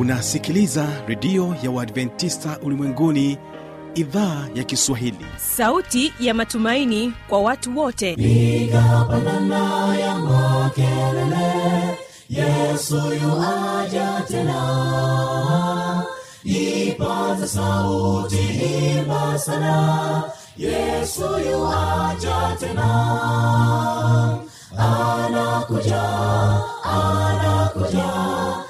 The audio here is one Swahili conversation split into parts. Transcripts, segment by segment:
unasikiliza redio ya uadventista ulimwenguni idhaa ya kiswahili. Sauti ya matumaini kwa watu wote. Nigapandana ya makelele yesu yuaja tena. Ipaza sauti himba sana yesu yuaja tena. Anakuja anakuja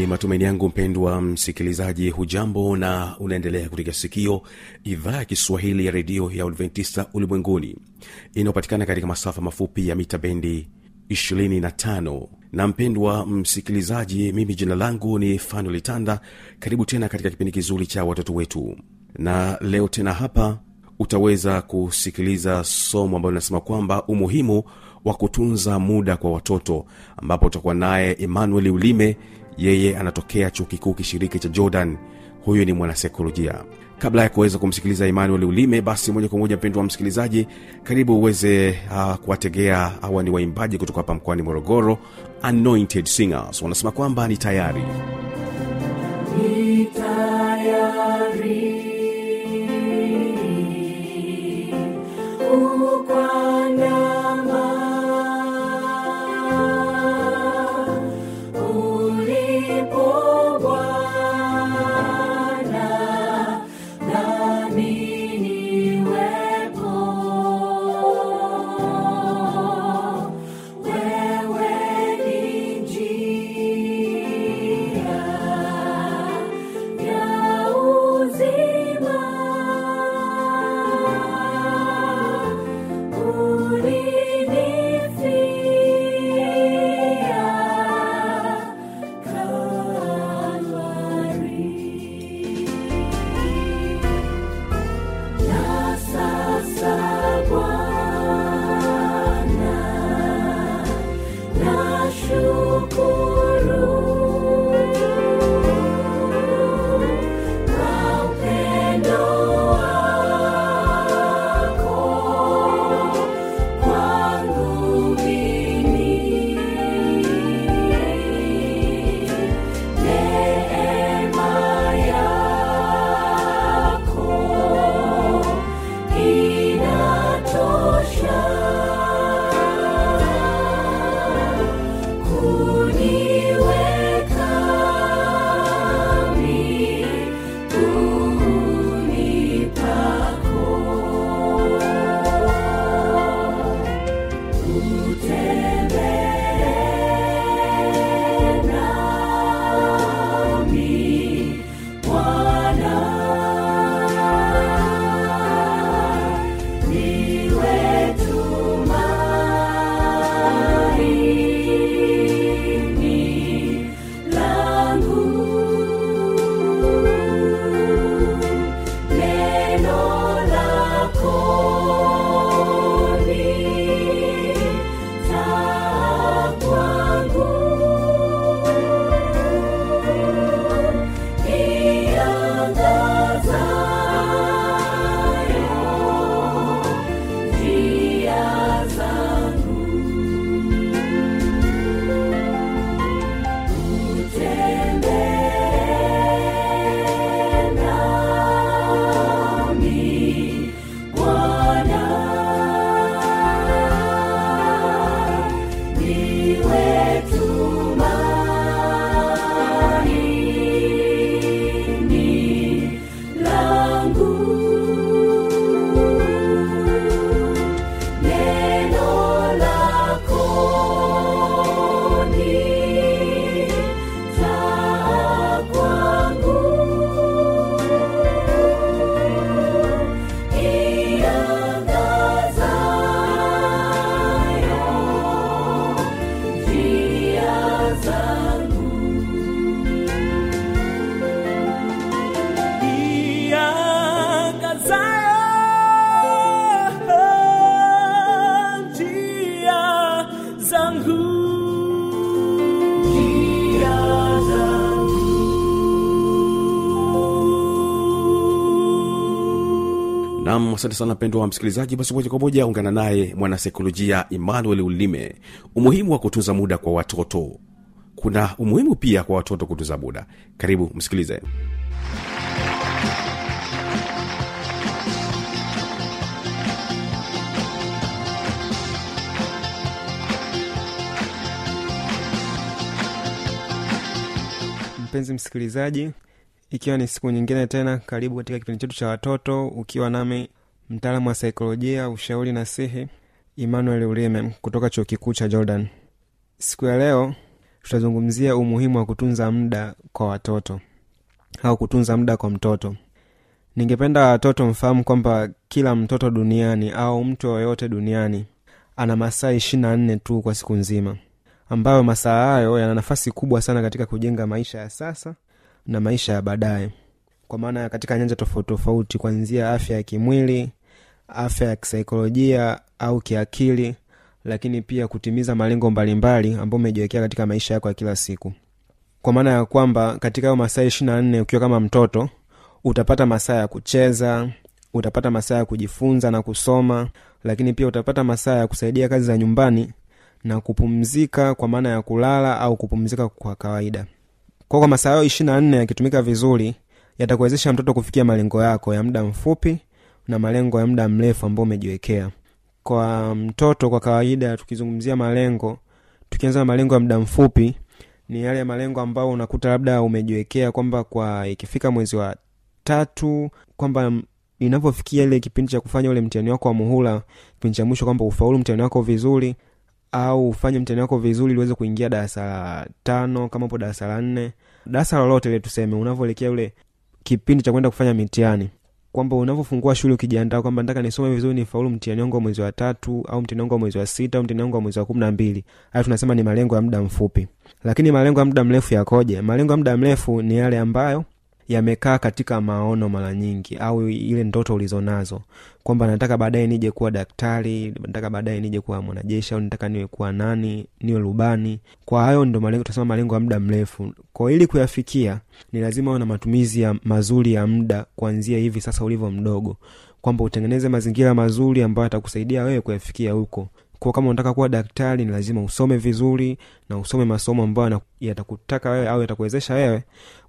ni matumaini yangu mpendwa msikilizaji hujambo na unaendelea kutega sikio idhaa ya kiswahili ya redio ya adventista ulimwenguni. Inayopatikana katika masafa mafupi ya mita bendi 25 na mpendwa msikilizaji mimi jina langu ni tanda. Karibu tena katika kipindi kizuri cha watoto wetu. Na leo tena hapa utaweza kusikiliza somo ambalo linasema kwamba umuhimu wa kutunza muda kwa watoto ambapo utakuwa naye emmanuel ulime yeye anatokea chuo kikuu kishiriki cha jordan. Huyu ni mwanasaikolojia kabla ya kuweza kumsikiliza emmanuel ulime basi moja kwa moja mpendo wa msikilizaji karibu uweze uh, kuwategea hawa ni waimbaji kutoka hapa mkoani morogoro anointed singers. Wanasema kwamba ni tayari. Ni Love. kwetu asante sana mpendwa wa msikilizaji. Basi moja kwa moja ungana naye mwanasaikolojia emmanuel ulime. Umuhimu wa kutunza muda kwa watoto. Kuna umuhimu pia kwa watoto kutunza muda. Karibu msikilize. Mpenzi msikilizaji ikiwa ni siku nyingine tena karibu katika kipindi chetu cha watoto ukiwa nami mtaalamu wa saikolojia ushauri na sihi emmanuel ulime kutoka chuo kikuu cha jordan. Siku ya leo tutazungumzia umuhimu wa kutunza muda kwa watoto au kutunza muda kwa mtoto. Ningependa watoto mfahamu kwamba kila mtoto duniani au mtu yoyote duniani ana masaa ishiri na nne tu kwa siku nzima ambayo masaa hayo yana nafasi kubwa sana katika kujenga maisha ya sasa na maisha ya baadaye. Kwa maana katika nyanja tofauti tofauti kuanzia afya ya kimwili afya ya kisaikolojia au kiakili lakini pia kutimiza malengo mbalimbali ambayo umejiwekea katika maisha yako ya kila siku. Kwa maana ya kwamba katika hayo masaa ishiri na nne ukiwa kama mtoto utapata masaa ya kucheza utapata masaa ya kujifunza na kusoma lakini pia utapata masaa ya kusaidia kazi za nyumbani na kupumzika kwa maana ya kulala au kupumzika kwa kawaida. Kwa kwa masaa hayo ishiri nne yakitumika vizuri yatakuwezesha mtoto kufikia malengo yako ya muda mfupi na malengo ya muda mrefu ambao umejiwekea. Kwa mtoto kwa kawaida tukizungumzia malengo tukianza na malengo ya muda mfupi ni yale malengo ambayo unakuta labda umejiwekea kwamba kwa ikifika mwezi wa tatu kwamba inavyofikia ile kipindi cha kufanya ule mtihani wako wa muhula kipindi cha mwisho kwamba ufaulu mtihani wako vizuri au ufanye mtihani wako vizuri ili kuingia darasa la tano kama upo darasa la nne. Darasa lolote ile tuseme unavyoelekea ule kipindi cha kwenda kufanya mitihani kwamba unavyofungua shule ukijiandaa kwamba nataka nisome vizuri nifaulu mtihani wangu wa mwezi wa tatu au mtihani wangu wa mwezi wa sita au mtihani wangu wa mwezi wa kumi na mbili. Hayo tunasema ni malengo ya muda mfupi. Lakini malengo ya muda mrefu yakoje? Malengo ya muda mrefu ni yale ambayo yamekaa katika maono mara nyingi au ile ndoto ulizonazo kwamba nataka baadaye nije kuwa daktari nataka baadaye nije kuwa mwanajeshi au nataka niwe kuwa nani niwe rubani. Kwa hayo ndo malengo tunasema malengo ya muda mrefu. Kwa ili kuyafikia ni lazima uwe na matumizi ya mazuri ya muda kuanzia hivi sasa ulivyo mdogo. Kwamba utengeneze mazingira mazuri ambayo atakusaidia wewe kuyafikia huko kwa kama unataka kuwa daktari ni lazima usome vizuri na usome masomo ambayo yatakutaka wewe au yatakuwezesha wewe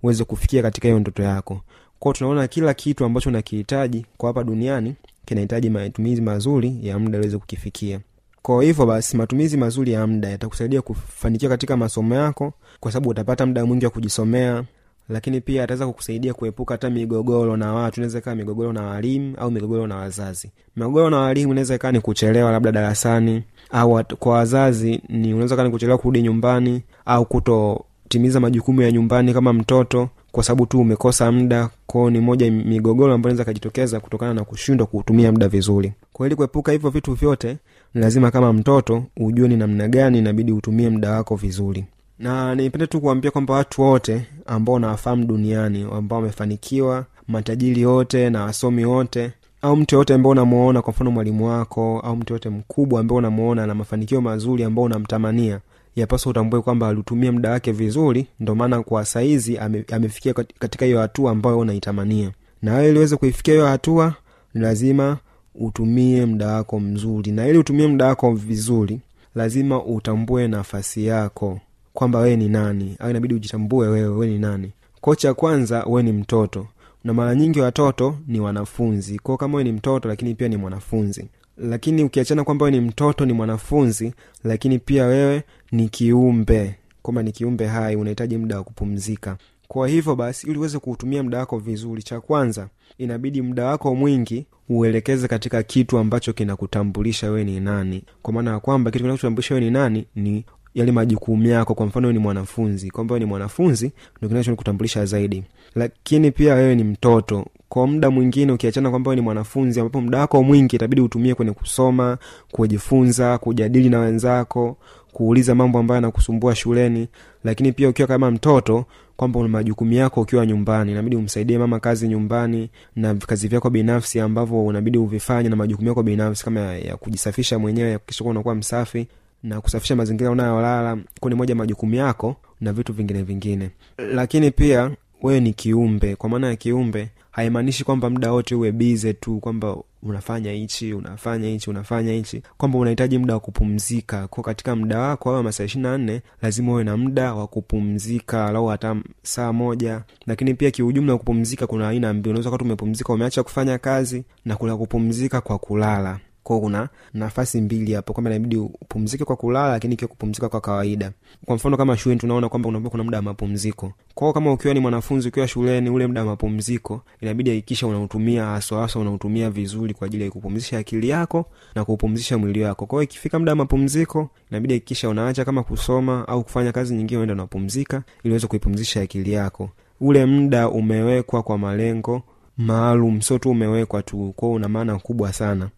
uweze kufikia katika hiyo ndoto yako. Kwao tunaona kila kitu ambacho unakihitaji kwa hapa duniani kinahitaji matumizi mazuri ya muda uweze kukifikia. Kwa hivyo basi matumizi mazuri ya muda yatakusaidia kufanikiwa katika masomo yako kwa sababu utapata muda mwingi wa kujisomea lakini pia ataweza kukusaidia kuepuka hata migogoro na watu. Inaweza ikawa migogoro na walimu au migogoro na wazazi. Migogoro na walimu inaweza ikawa ni kuchelewa labda darasani au kwa wazazi ni unaweza kaa ni kuchelewa kurudi nyumbani au kutotimiza majukumu ya nyumbani kama mtoto kwa sababu tu umekosa muda. Kwao ni moja migogoro ambayo inaweza ikajitokeza kutokana na kushindwa kuutumia muda vizuri. Kwa ili kuepuka hivyo vitu vyote ni lazima kama mtoto ujue ni namna gani inabidi utumie muda wako vizuri na nipende tu kuambia kwamba watu wote ambao nawafahamu duniani ambao wamefanikiwa matajiri wote na wasomi wote au mtu yoyote ambao unamuona kwa mfano mwalimu wako au mtu yoyote mkubwa ambao unamuona na mafanikio mazuri ambao unamtamania yapaswa utambue kwamba alitumia muda wake vizuri ndo maana kwa saizi ame, amefikia katika hiyo hatua ambayo unaitamania. Na wewe iliweze kuifikia hiyo hatua ni lazima utumie muda wako mzuri. Na ili utumie muda wako vizuri lazima utambue nafasi yako kwamba wewe ni nani. Au inabidi ujitambue wewe wewe ni nani. Ko cha kwanza wewe ni mtoto. Na mara nyingi watoto ni wanafunzi. Kwao kama wewe ni mtoto lakini pia ni mwanafunzi. Lakini ukiachana kwamba wewe ni mtoto ni mwanafunzi lakini pia wewe ni kiumbe. Kwamba ni kiumbe hai unahitaji muda wa kupumzika. Kwa hivyo basi ili uweze kuutumia muda wako vizuri cha kwanza inabidi muda wako mwingi uelekeze katika kitu ambacho kinakutambulisha wewe ni nani. Kwa maana ya kwamba kitu kinachotambulisha wewe ni nani ni yale majukumu yako. Kwa mfano ni mwanafunzi kwamba ni mwanafunzi ndo kinachokutambulisha zaidi. Lakini pia wewe ni mtoto. Kwa muda mwingine ukiachana kwamba ni mwanafunzi ambapo muda wako mwingi itabidi utumie kwenye kusoma kujifunza kujadili na wenzako kuuliza mambo ambayo yanakusumbua shuleni. Lakini pia ukiwa kama mtoto kwamba una majukumu yako ukiwa nyumbani inabidi umsaidie mama kazi nyumbani na kazi vyako binafsi ambavyo unabidi uvifanye na majukumu yako binafsi kama ya, ya kujisafisha mwenyewe kisha unakuwa msafi na kusafisha mazingira unayolala ni moja majukumu yako na vitu vingine vingine. Lakini pia wewe ni kiumbe. Kwa maana ya kiumbe haimaanishi kwamba muda wote uwe bize tu kwamba unafanya hichi unafanya hichi unafanya hichi. Kwamba unahitaji muda wa kupumzika. Ko katika muda wako awa masaa ishiri na nne lazima uwe na muda wa kupumzika alau hata saa moja. Lakini pia kiujumla kupumzika kuna aina mbili. Unaweza kati umepumzika umeacha kufanya kazi na kuna kupumzika kwa kulala kwao kuna nafasi mbili hapo. Kwamba inabidi upumzike kwa kulala lakini ikiwa kupumzika kwa kawaida. Kwa mfano kama shuleni tunaona kwamba unakuwa kuna muda wa mapumziko. Kwao kama ukiwa ni mwanafunzi ukiwa shuleni ule muda wa mapumziko inabidi hakikisha unautumia haswa unautumia vizuri kwa ajili ya kupumzisha akili yako na kuupumzisha mwili wako. Kwao ikifika muda wa mapumziko inabidi hakikisha unaacha kama kusoma au kufanya kazi nyingine uenda unapumzika ili uweze kuipumzisha akili yako. Ule muda umewekwa kwa malengo maalum sio tu umewekwa tu. Kwao una maana kubwa sana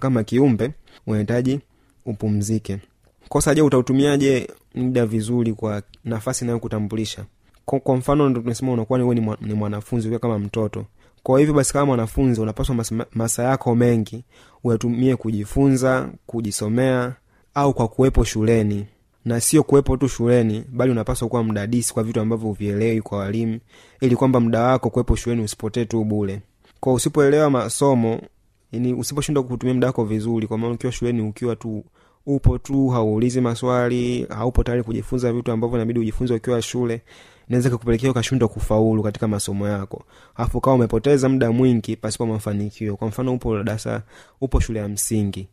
kama kiumbe unahitaji upumzike. Kosa je utautumiaje muda vizuri kwa nafasi inayokutambulisha? Kwa, mfano ndo tunasema unakuwa ni, ni, mwanafunzi ukiwa kama mtoto. Kwa hivyo basi kama mwanafunzi unapaswa masaa masa yako mengi uyatumie kujifunza kujisomea au kwa kuwepo shuleni. Na sio kuwepo tu shuleni bali unapaswa kuwa mdadisi kwa vitu ambavyo uvielewi kwa walimu ili kwamba muda wako kuwepo shuleni usipotee tu bule kwa usipoelewa masomo yani usiposhindwa kutumia muda wako vizuri kwa maana ukiwa shuleni ukiwa tu upo tu hauulizi maswali haupo tayari kujifunza vitu ambavyo inabidi ujifunze ukiwa shule naweza kukupelekea ukashindwa kufaulu katika masomo yako. Alafu kawa umepoteza muda mwingi pasipo mafanikio. Kwa mfano upo darasa upo shule ya msingi.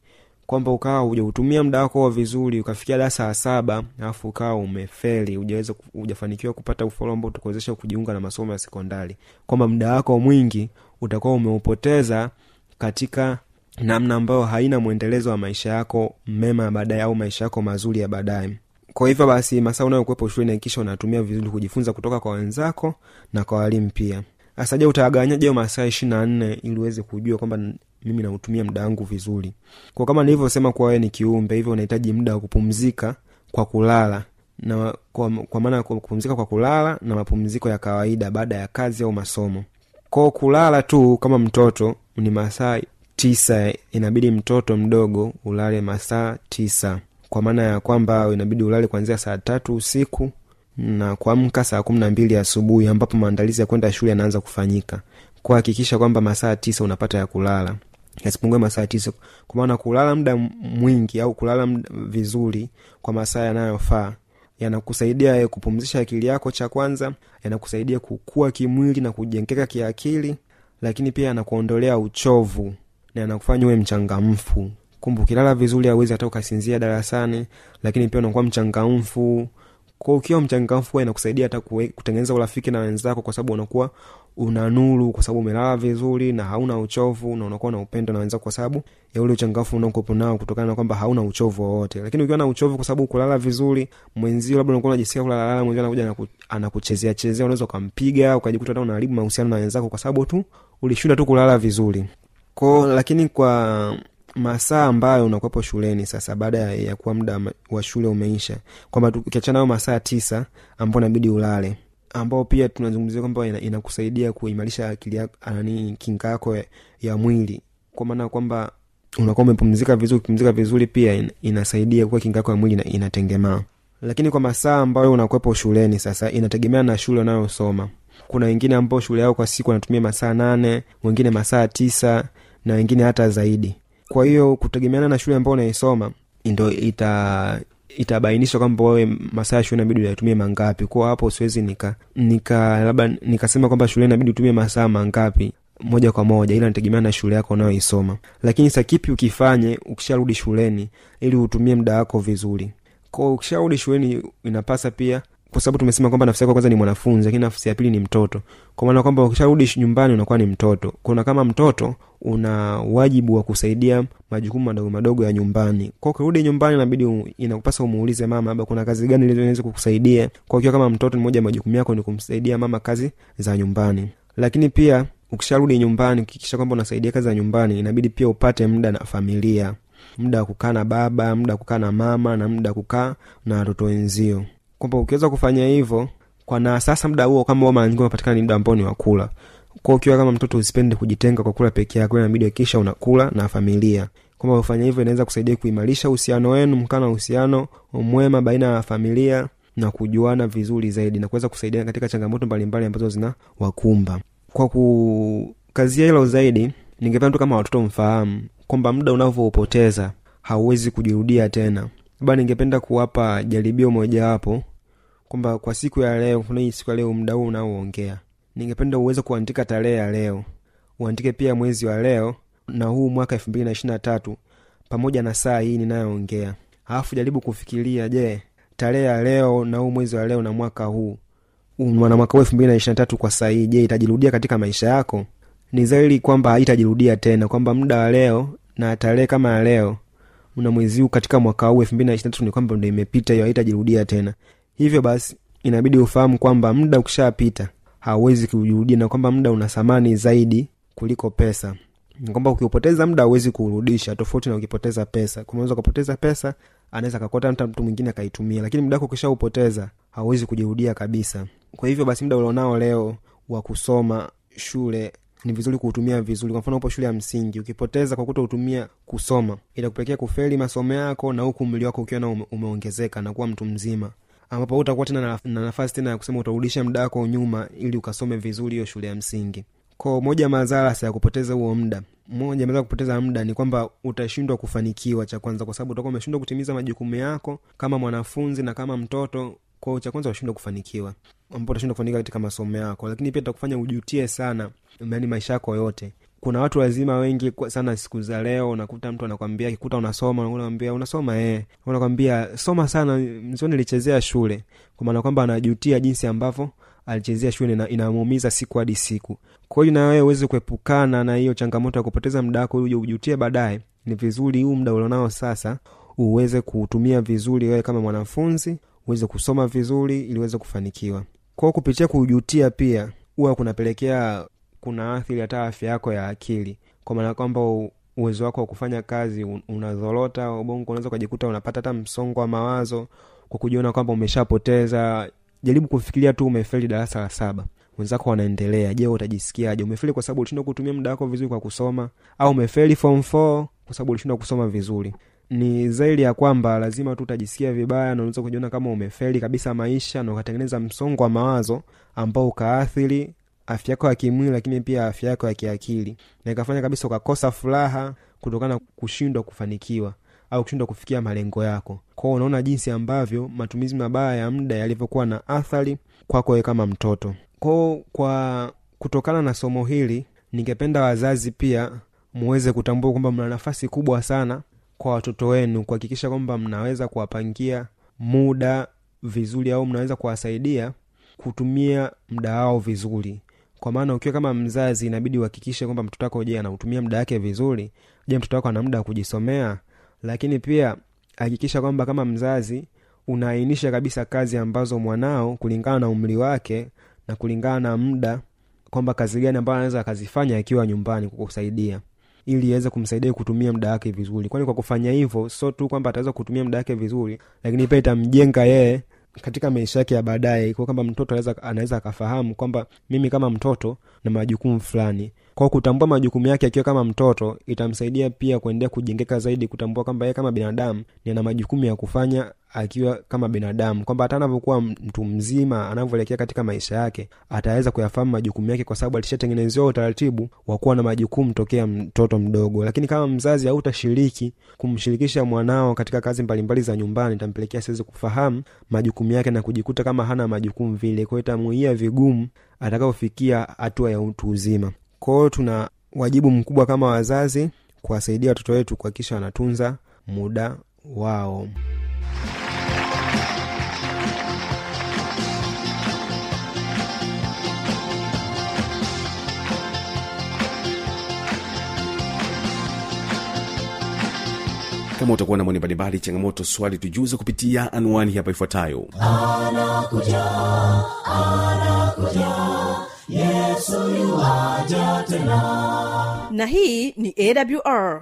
Kwamba ukawa hujautumia muda wako vizuri ukafikia darasa ya saba alafu ukawa umefeli ujaweza hujafanikiwa kupata ufaulu ambao utakuwezesha kujiunga na masomo ya sekondari. Kwamba muda wako mwingi utakuwa umeupoteza katika namna ambayo haina mwendelezo wa maisha yako mema ya baadaye au maisha yako mazuri ya baadaye. Kwa hivyo basi masaa unayokuwepo shuleni hakikisha unatumia vizuri kujifunza kutoka kwa wenzako na kwa walimu pia. Sasa je masaa ishiri na nne ili uweze kujua kwamba mimi nautumia muda wangu vizuri? Kwa kama nilivyosema kuwa wewe ni kiumbe hivyo unahitaji muda wa kupumzika kwa kulala. Na kwa, kwa maana kupumzika kwa kulala na mapumziko ya kawaida baada ya kazi au masomo. Kwao kulala tu kama mtoto ni masaa tisa inabidi mtoto mdogo ulale masaa tisa. Kwa maana ya kwamba inabidi ulale kuanzia saa tatu usiku na kuamka saa kumi na mbili asubuhi ambapo maandalizi ya kwenda shule yanaanza kufanyika. Kuhakikisha kwamba masaa tisa unapata ya kulala. Yasipungue masaa tisa. Kwa maana kulala muda mwingi au kulala vizuri kwa masaa yanayofaa yanakusaidia kupumzisha akili yako cha kwanza yanakusaidia kukua kimwili na kujengeka kiakili lakini pia anakuondolea uchovu na anakufanya uwe mchangamfu. Kumbe ukilala vizuri awezi hata ukasinzia darasani lakini pia unakuwa mchangamfu. Kwa ukiwa mchangamfu inakusaidia hata kutengeneza urafiki na wenzako kwa sababu unakuwa una nuru kwa sababu umelala vizuri na hauna uchovu na unakuwa na upendo na wenzako kwa sababu ya ule uchangamfu unaokuwepo nao kutokana na kwamba hauna uchovu wowote. Lakini ukiwa na uchovu kwa sababu kulala vizuri mwenzio labda unakuwa unajisikia kulalala mwenzio anakuja anakuchezea chezea unaweza ukampiga ukajikuta hata unaharibu mahusiano na wenzako kwa sababu tu ulishinda tu kulala vizuri. Ko lakini kwa masaa ambayo unakuwepo shuleni sasa baada ya, kuwa muda wa shule umeisha kwamba ukiachana nayo masaa tisa ambao inabidi ulale ambao pia tunazungumzia kwamba inakusaidia ina kuimarisha akili kinga yako ya, mwili. Kwa maana kwamba unakuwa umepumzika vizuri ukipumzika vizuri pia in, inasaidia kuwa kinga yako ya mwili inatengemaa. Lakini kwa masaa ambayo unakuwepo shuleni sasa inategemea na shule unayosoma. Kuna wengine ambao shule yao kwa siku wanatumia masaa nane wengine masaa tisa na wengine hata zaidi. Kwa hiyo kutegemeana na shule ambao unaisoma ndo itabainisha kwamba wewe masaa ya shule inabidi uyatumie mangapi. Kwa hapo siwezi nika nika labda nikasema kwamba shule inabidi utumie masaa mangapi moja kwa moja ila nategemea na shule yako unayoisoma. Lakini sa kipi ukifanye ukisharudi shuleni ili utumie muda wako vizuri? Ko ukisharudi shuleni inapasa pia kwa sababu tumesema kwamba nafsi yako kwanza ni mwanafunzi lakini nafsi ya pili ni mtoto. Kwa maana kwamba ukisharudi nyumbani unakuwa ni mtoto. Kuna kama mtoto una wajibu wa kusaidia majukumu madogo madogo ya nyumbani. Kwa ukirudi nyumbani inabidi inakupasa umuulize mama labda kuna kazi gani inaweza kukusaidia? Kwa ukiwa kama mtoto mmoja majukumu yako ni kumsaidia mama kazi za nyumbani. Lakini pia ukisharudi nyumbani ukikisha kwamba unasaidia kazi za nyumbani inabidi pia upate muda na familia. Muda wa kukaa na baba muda wa kukaa na mama na muda wa kukaa na watoto wenzio kwamba ukiweza kufanya hivyo kwa na sasa muda huo kama mara nyingi unapatikana ni muda ambao ni wakula kwa ukiwa kama mtoto usipende kujitenga kwa kula peke yako inabidi hakikisha unakula na familia. Kwamba ufanya hivyo inaweza kusaidia kuimarisha uhusiano wenu mkaa na uhusiano mwema baina ya familia na kujuana vizuri zaidi na kuweza kusaidia katika changamoto mbalimbali ambazo zina wakumba. Kwa kukazia hilo zaidi ningependa tu kama watoto mfahamu kwamba muda unavyoupoteza hauwezi kujirudia tena labda ningependa kuwapa jaribio mojawapo kwamba kwa siku ya leo hii siku ya leo muda huu unaoongea ningependa uweze kuandika tarehe ya leo uandike pia mwezi wa leo na huu mwaka elfu mbili na ishiri na tatu pamoja na saa hii ninayoongea. Alafu jaribu kufikiria je tarehe ya leo na huu mwezi wa leo na mwaka huu na mwaka huu elfu mbili na ishiri na tatu kwa saa hii je itajirudia katika maisha yako? Ni zaidi kwamba haitajirudia tena kwamba muda wa leo na tarehe kama ya leo na mwezi huu katika mwaka huu elfu mbili na ishiri na tatu ni kwamba ndo imepita hiyo haitajirudia tena. Hivyo basi inabidi ufahamu kwamba muda ukishapita hauwezi kujirudia na kwamba muda una thamani zaidi kuliko pesa. Kwamba ukiupoteza muda hauwezi kuurudisha tofauti na ukipoteza pesa. Unaweza ukapoteza pesa anaweza kakota hata mtu mwingine akaitumia lakini muda wako ukishaupoteza hauwezi kujirudia kabisa. Kwa hivyo basi muda ulionao leo wa kusoma shule ni vizuri kuutumia vizuri. Kwa mfano upo shule ya msingi ukipoteza kwa kuto utumia kusoma itakupelekea kufeli masomo yako na huku umri wako ukiwa na ume, umeongezeka na kuwa mtu mzima. Ambapo utakuwa tena na, na nafasi tena ya kusema utarudisha muda wako nyuma ili ukasome vizuri hiyo shule ya msingi. Ko moja madhara ya kupoteza huo muda moja ya kupoteza muda ni kwamba utashindwa kufanikiwa cha kwanza kwa sababu utakuwa umeshindwa kutimiza majukumu yako kama mwanafunzi na kama mtoto kwao cha kwanza utashindwa kufanikiwa. Ambao utashindwa kufanikiwa katika masomo yako. Lakini pia takufanya ujutie sana yani maisha yako yote. Kuna watu wazima wengi sana siku za leo unakuta mtu anakwambia kikuta unasoma unakwambia unasoma eh. Unakwambia soma sana mzio nilichezea shule. Kwa maana kwamba anajutia jinsi ambavyo alichezea shule na inamuumiza siku hadi siku. Kwa hiyo na wewe uweze kuepukana na hiyo changamoto ya kupoteza muda wako uje ujutie baadaye. Ni vizuri huu muda ulionao sasa uweze kuutumia vizuri wewe kama mwanafunzi uweze kusoma vizuri ili uweze kufanikiwa. Kwao kupitia kujutia pia huwa kunapelekea kuna athiri hata afya yako ya akili. Kwa maana kwamba uwezo wako wa kufanya kazi unazorota ubongo unaweza ukajikuta unapata hata msongo wa mawazo kwa kujiona kwamba umeshapoteza. Jaribu kufikiria tu umefeli darasa la saba. Wenzako wanaendelea. Je utajisikiaje? Umefeli kwa sababu ulishindwa kutumia muda wako vizuri kwa kusoma? Au umefeli form 4 kwa sababu ulishindwa kusoma vizuri ni zaidi ya kwamba lazima tu utajisikia vibaya na unaweza kujiona kama umefeli kabisa maisha na ukatengeneza msongo wa mawazo ambao ukaathiri afya yako ya kimwili lakini pia afya yako ya kiakili. Na ikafanya kabisa ukakosa furaha kutokana na kushindwa kufanikiwa au kushindwa kufikia malengo yako. Kwao unaona jinsi ambavyo matumizi mabaya ya muda yalivyokuwa na athari kwako wewe kama mtoto. Kwao kwa kutokana na somo hili ningependa wazazi pia muweze kutambua kwamba mna nafasi kubwa sana kwa watoto wenu kuhakikisha kwamba mnaweza kuwapangia muda vizuri au mnaweza kuwasaidia kutumia muda wao vizuri. Kwa maana ukiwa kama mzazi inabidi uhakikishe kwamba mtoto wako je anautumia muda wake vizuri? Je mtoto wako ana muda wa kujisomea? Lakini pia hakikisha kwamba kama mzazi unaainisha kabisa kazi ambazo mwanao kulingana na umri wake na kulingana na muda kwamba kazi gani ambayo anaweza akazifanya akiwa nyumbani kukusaidia ili iweze kumsaidia kutumia muda wake vizuri. Kwani kwa kufanya hivyo sio tu kwamba ataweza kutumia muda wake vizuri lakini pia itamjenga yeye katika maisha yake ya baadaye. Kwa kwamba mtoto anaweza akafahamu kwamba mimi kama mtoto na majukumu fulani kwa kutambua majukumu yake akiwa kama mtoto itamsaidia pia kuendelea kujengeka zaidi kutambua kwamba yeye kama binadamu ni ana majukumu ya kufanya akiwa kama binadamu. Kwamba hata anavyokuwa mtu mzima anavyoelekea katika maisha yake ataweza kuyafahamu majukumu yake kwa sababu alishatengenezewa utaratibu wa kuwa na majukumu tokea mtoto mdogo. Lakini kama mzazi hautashiriki kumshirikisha mwanao katika kazi mbalimbali za nyumbani itampelekea siwezi kufahamu majukumu yake na kujikuta kama hana majukumu vile. Kwao itamuia vigumu atakapofikia hatua ya utu uzima kwao tuna wajibu mkubwa kama wazazi kuwasaidia watoto wetu kuhakikisha wanatunza muda wao kama utakuwa na maoni mbalimbali changamoto swali tujuze kupitia anwani hapa ifuatayo. Yuaja tena. Na hii ni awr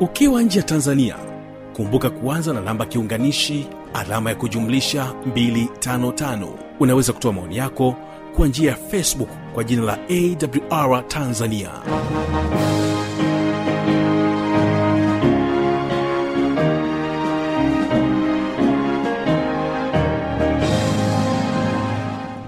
ukiwa nje ya tanzania kumbuka kuanza na namba kiunganishi alama ya kujumlisha 255 unaweza kutoa maoni yako kwa njia ya facebook kwa jina la awr tanzania.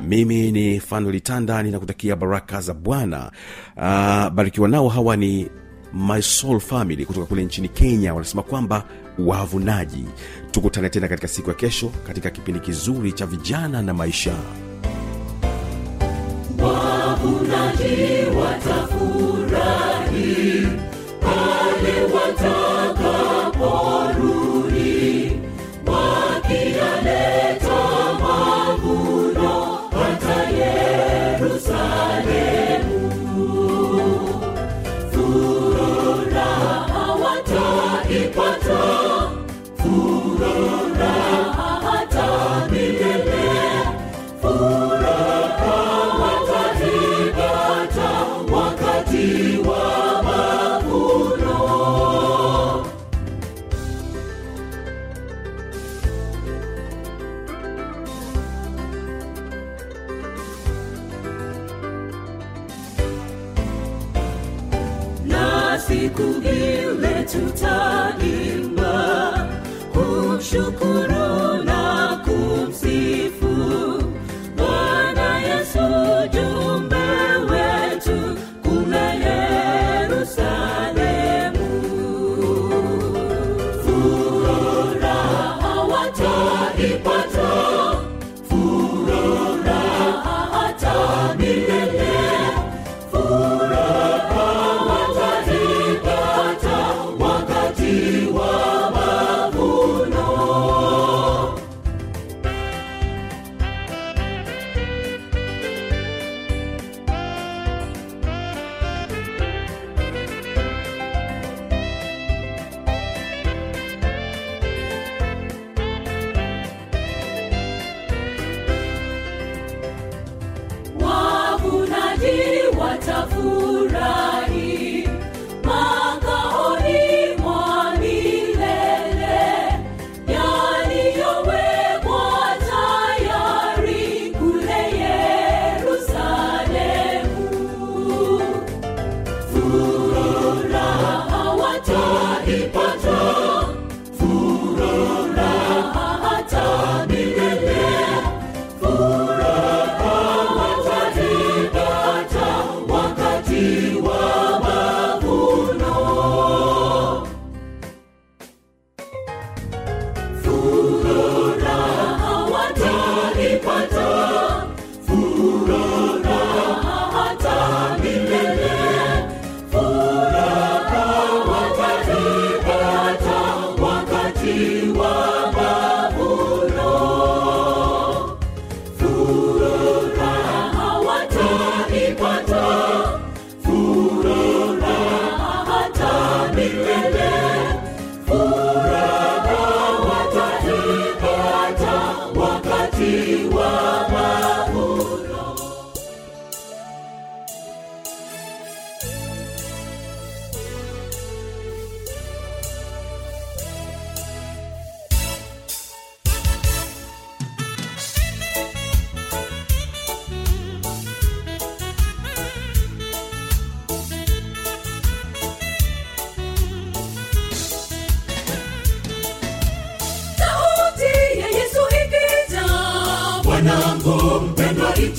Mimi ni fanolitanda ninakutakia baraka za bwana. Uh, barikiwa nao hawa ni my soul family kutoka kule nchini kenya wanasema kwamba wavunaji. Tukutane tena katika siku ya kesho katika kipindi kizuri cha vijana na maisha. Wavunaji watafurahi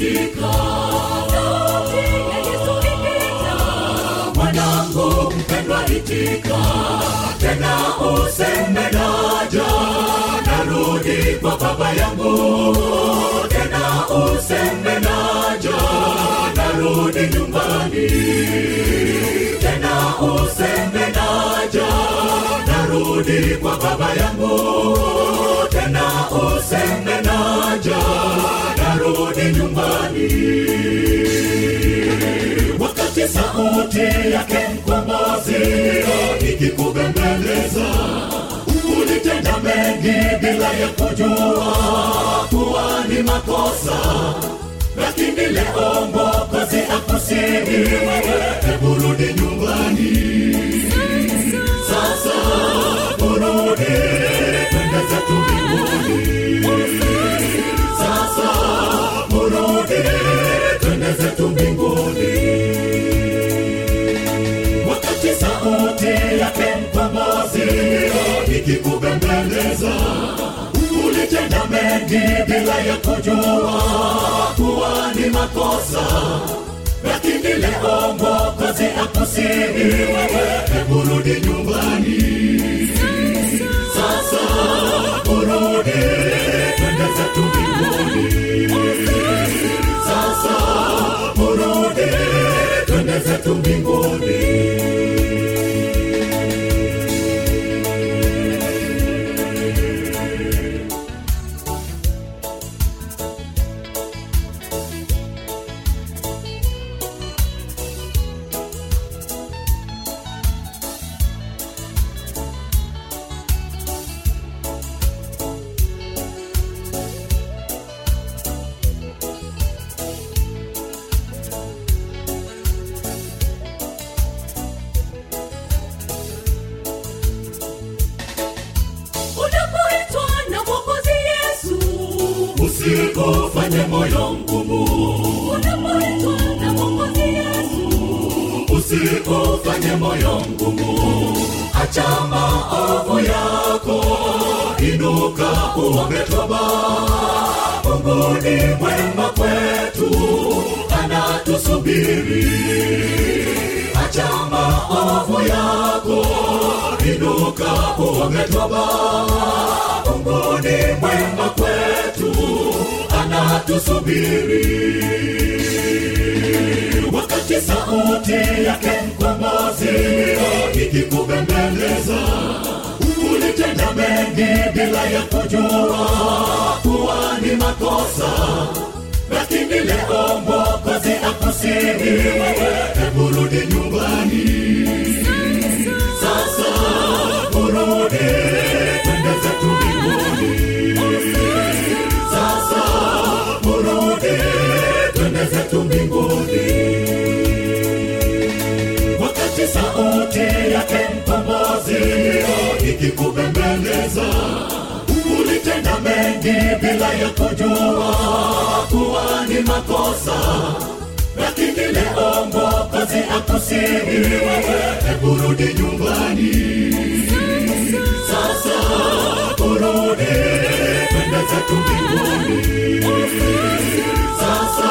ikija, mwanangu. Tena useme naja, narudi kwa baba yangu. Tena useme naja, narudi nyumbani. Tena useme naja, narudi kwa tena useme naja narudi nyumbani. Wakati sauti yake mkombozi ikikubembeleza ulitenda mengi bila ya kujua kuwa ni makosa. Lakini leo mwokozi akusihi wewe hebu nyumbani. Sasa burudi pendeza mbinguni sasa murudi twende zetu mbinguni. Wakati sauti yake mkombozi ikikubembeleza ulitenda mengi bila ya kujua kuwa ni makosa. Lakini leo mwokozi akusihi wewe hebu nyumbani. Sasa urudi zetu mbinguni sasa urudi twende zetu mbinguni ni mwema kwetu anatusubiri. Acha maovu yako inuka uombe toba. Mungu ni mwema kwetu anatusubiri. Wakati sauti yake mkombozi ikikubembeleza ulitenda mengi bila ya kujua kuwa ni makosa. Lakini leo mwokozi akusihi wewe hebu rudi nyumbani. Sasa urudi twende zetu mbinguni. Sasa urudi twende zetu mbinguni. Wakati sauti yake mkombozi ilikubembeleza ulitenda mengi bila ya kujua kuwa ni makosa. Lakini leo mwokozi akusihi wewe kurudi nyumbani. Sasa kurudi penda zetu mbinguni. Sasa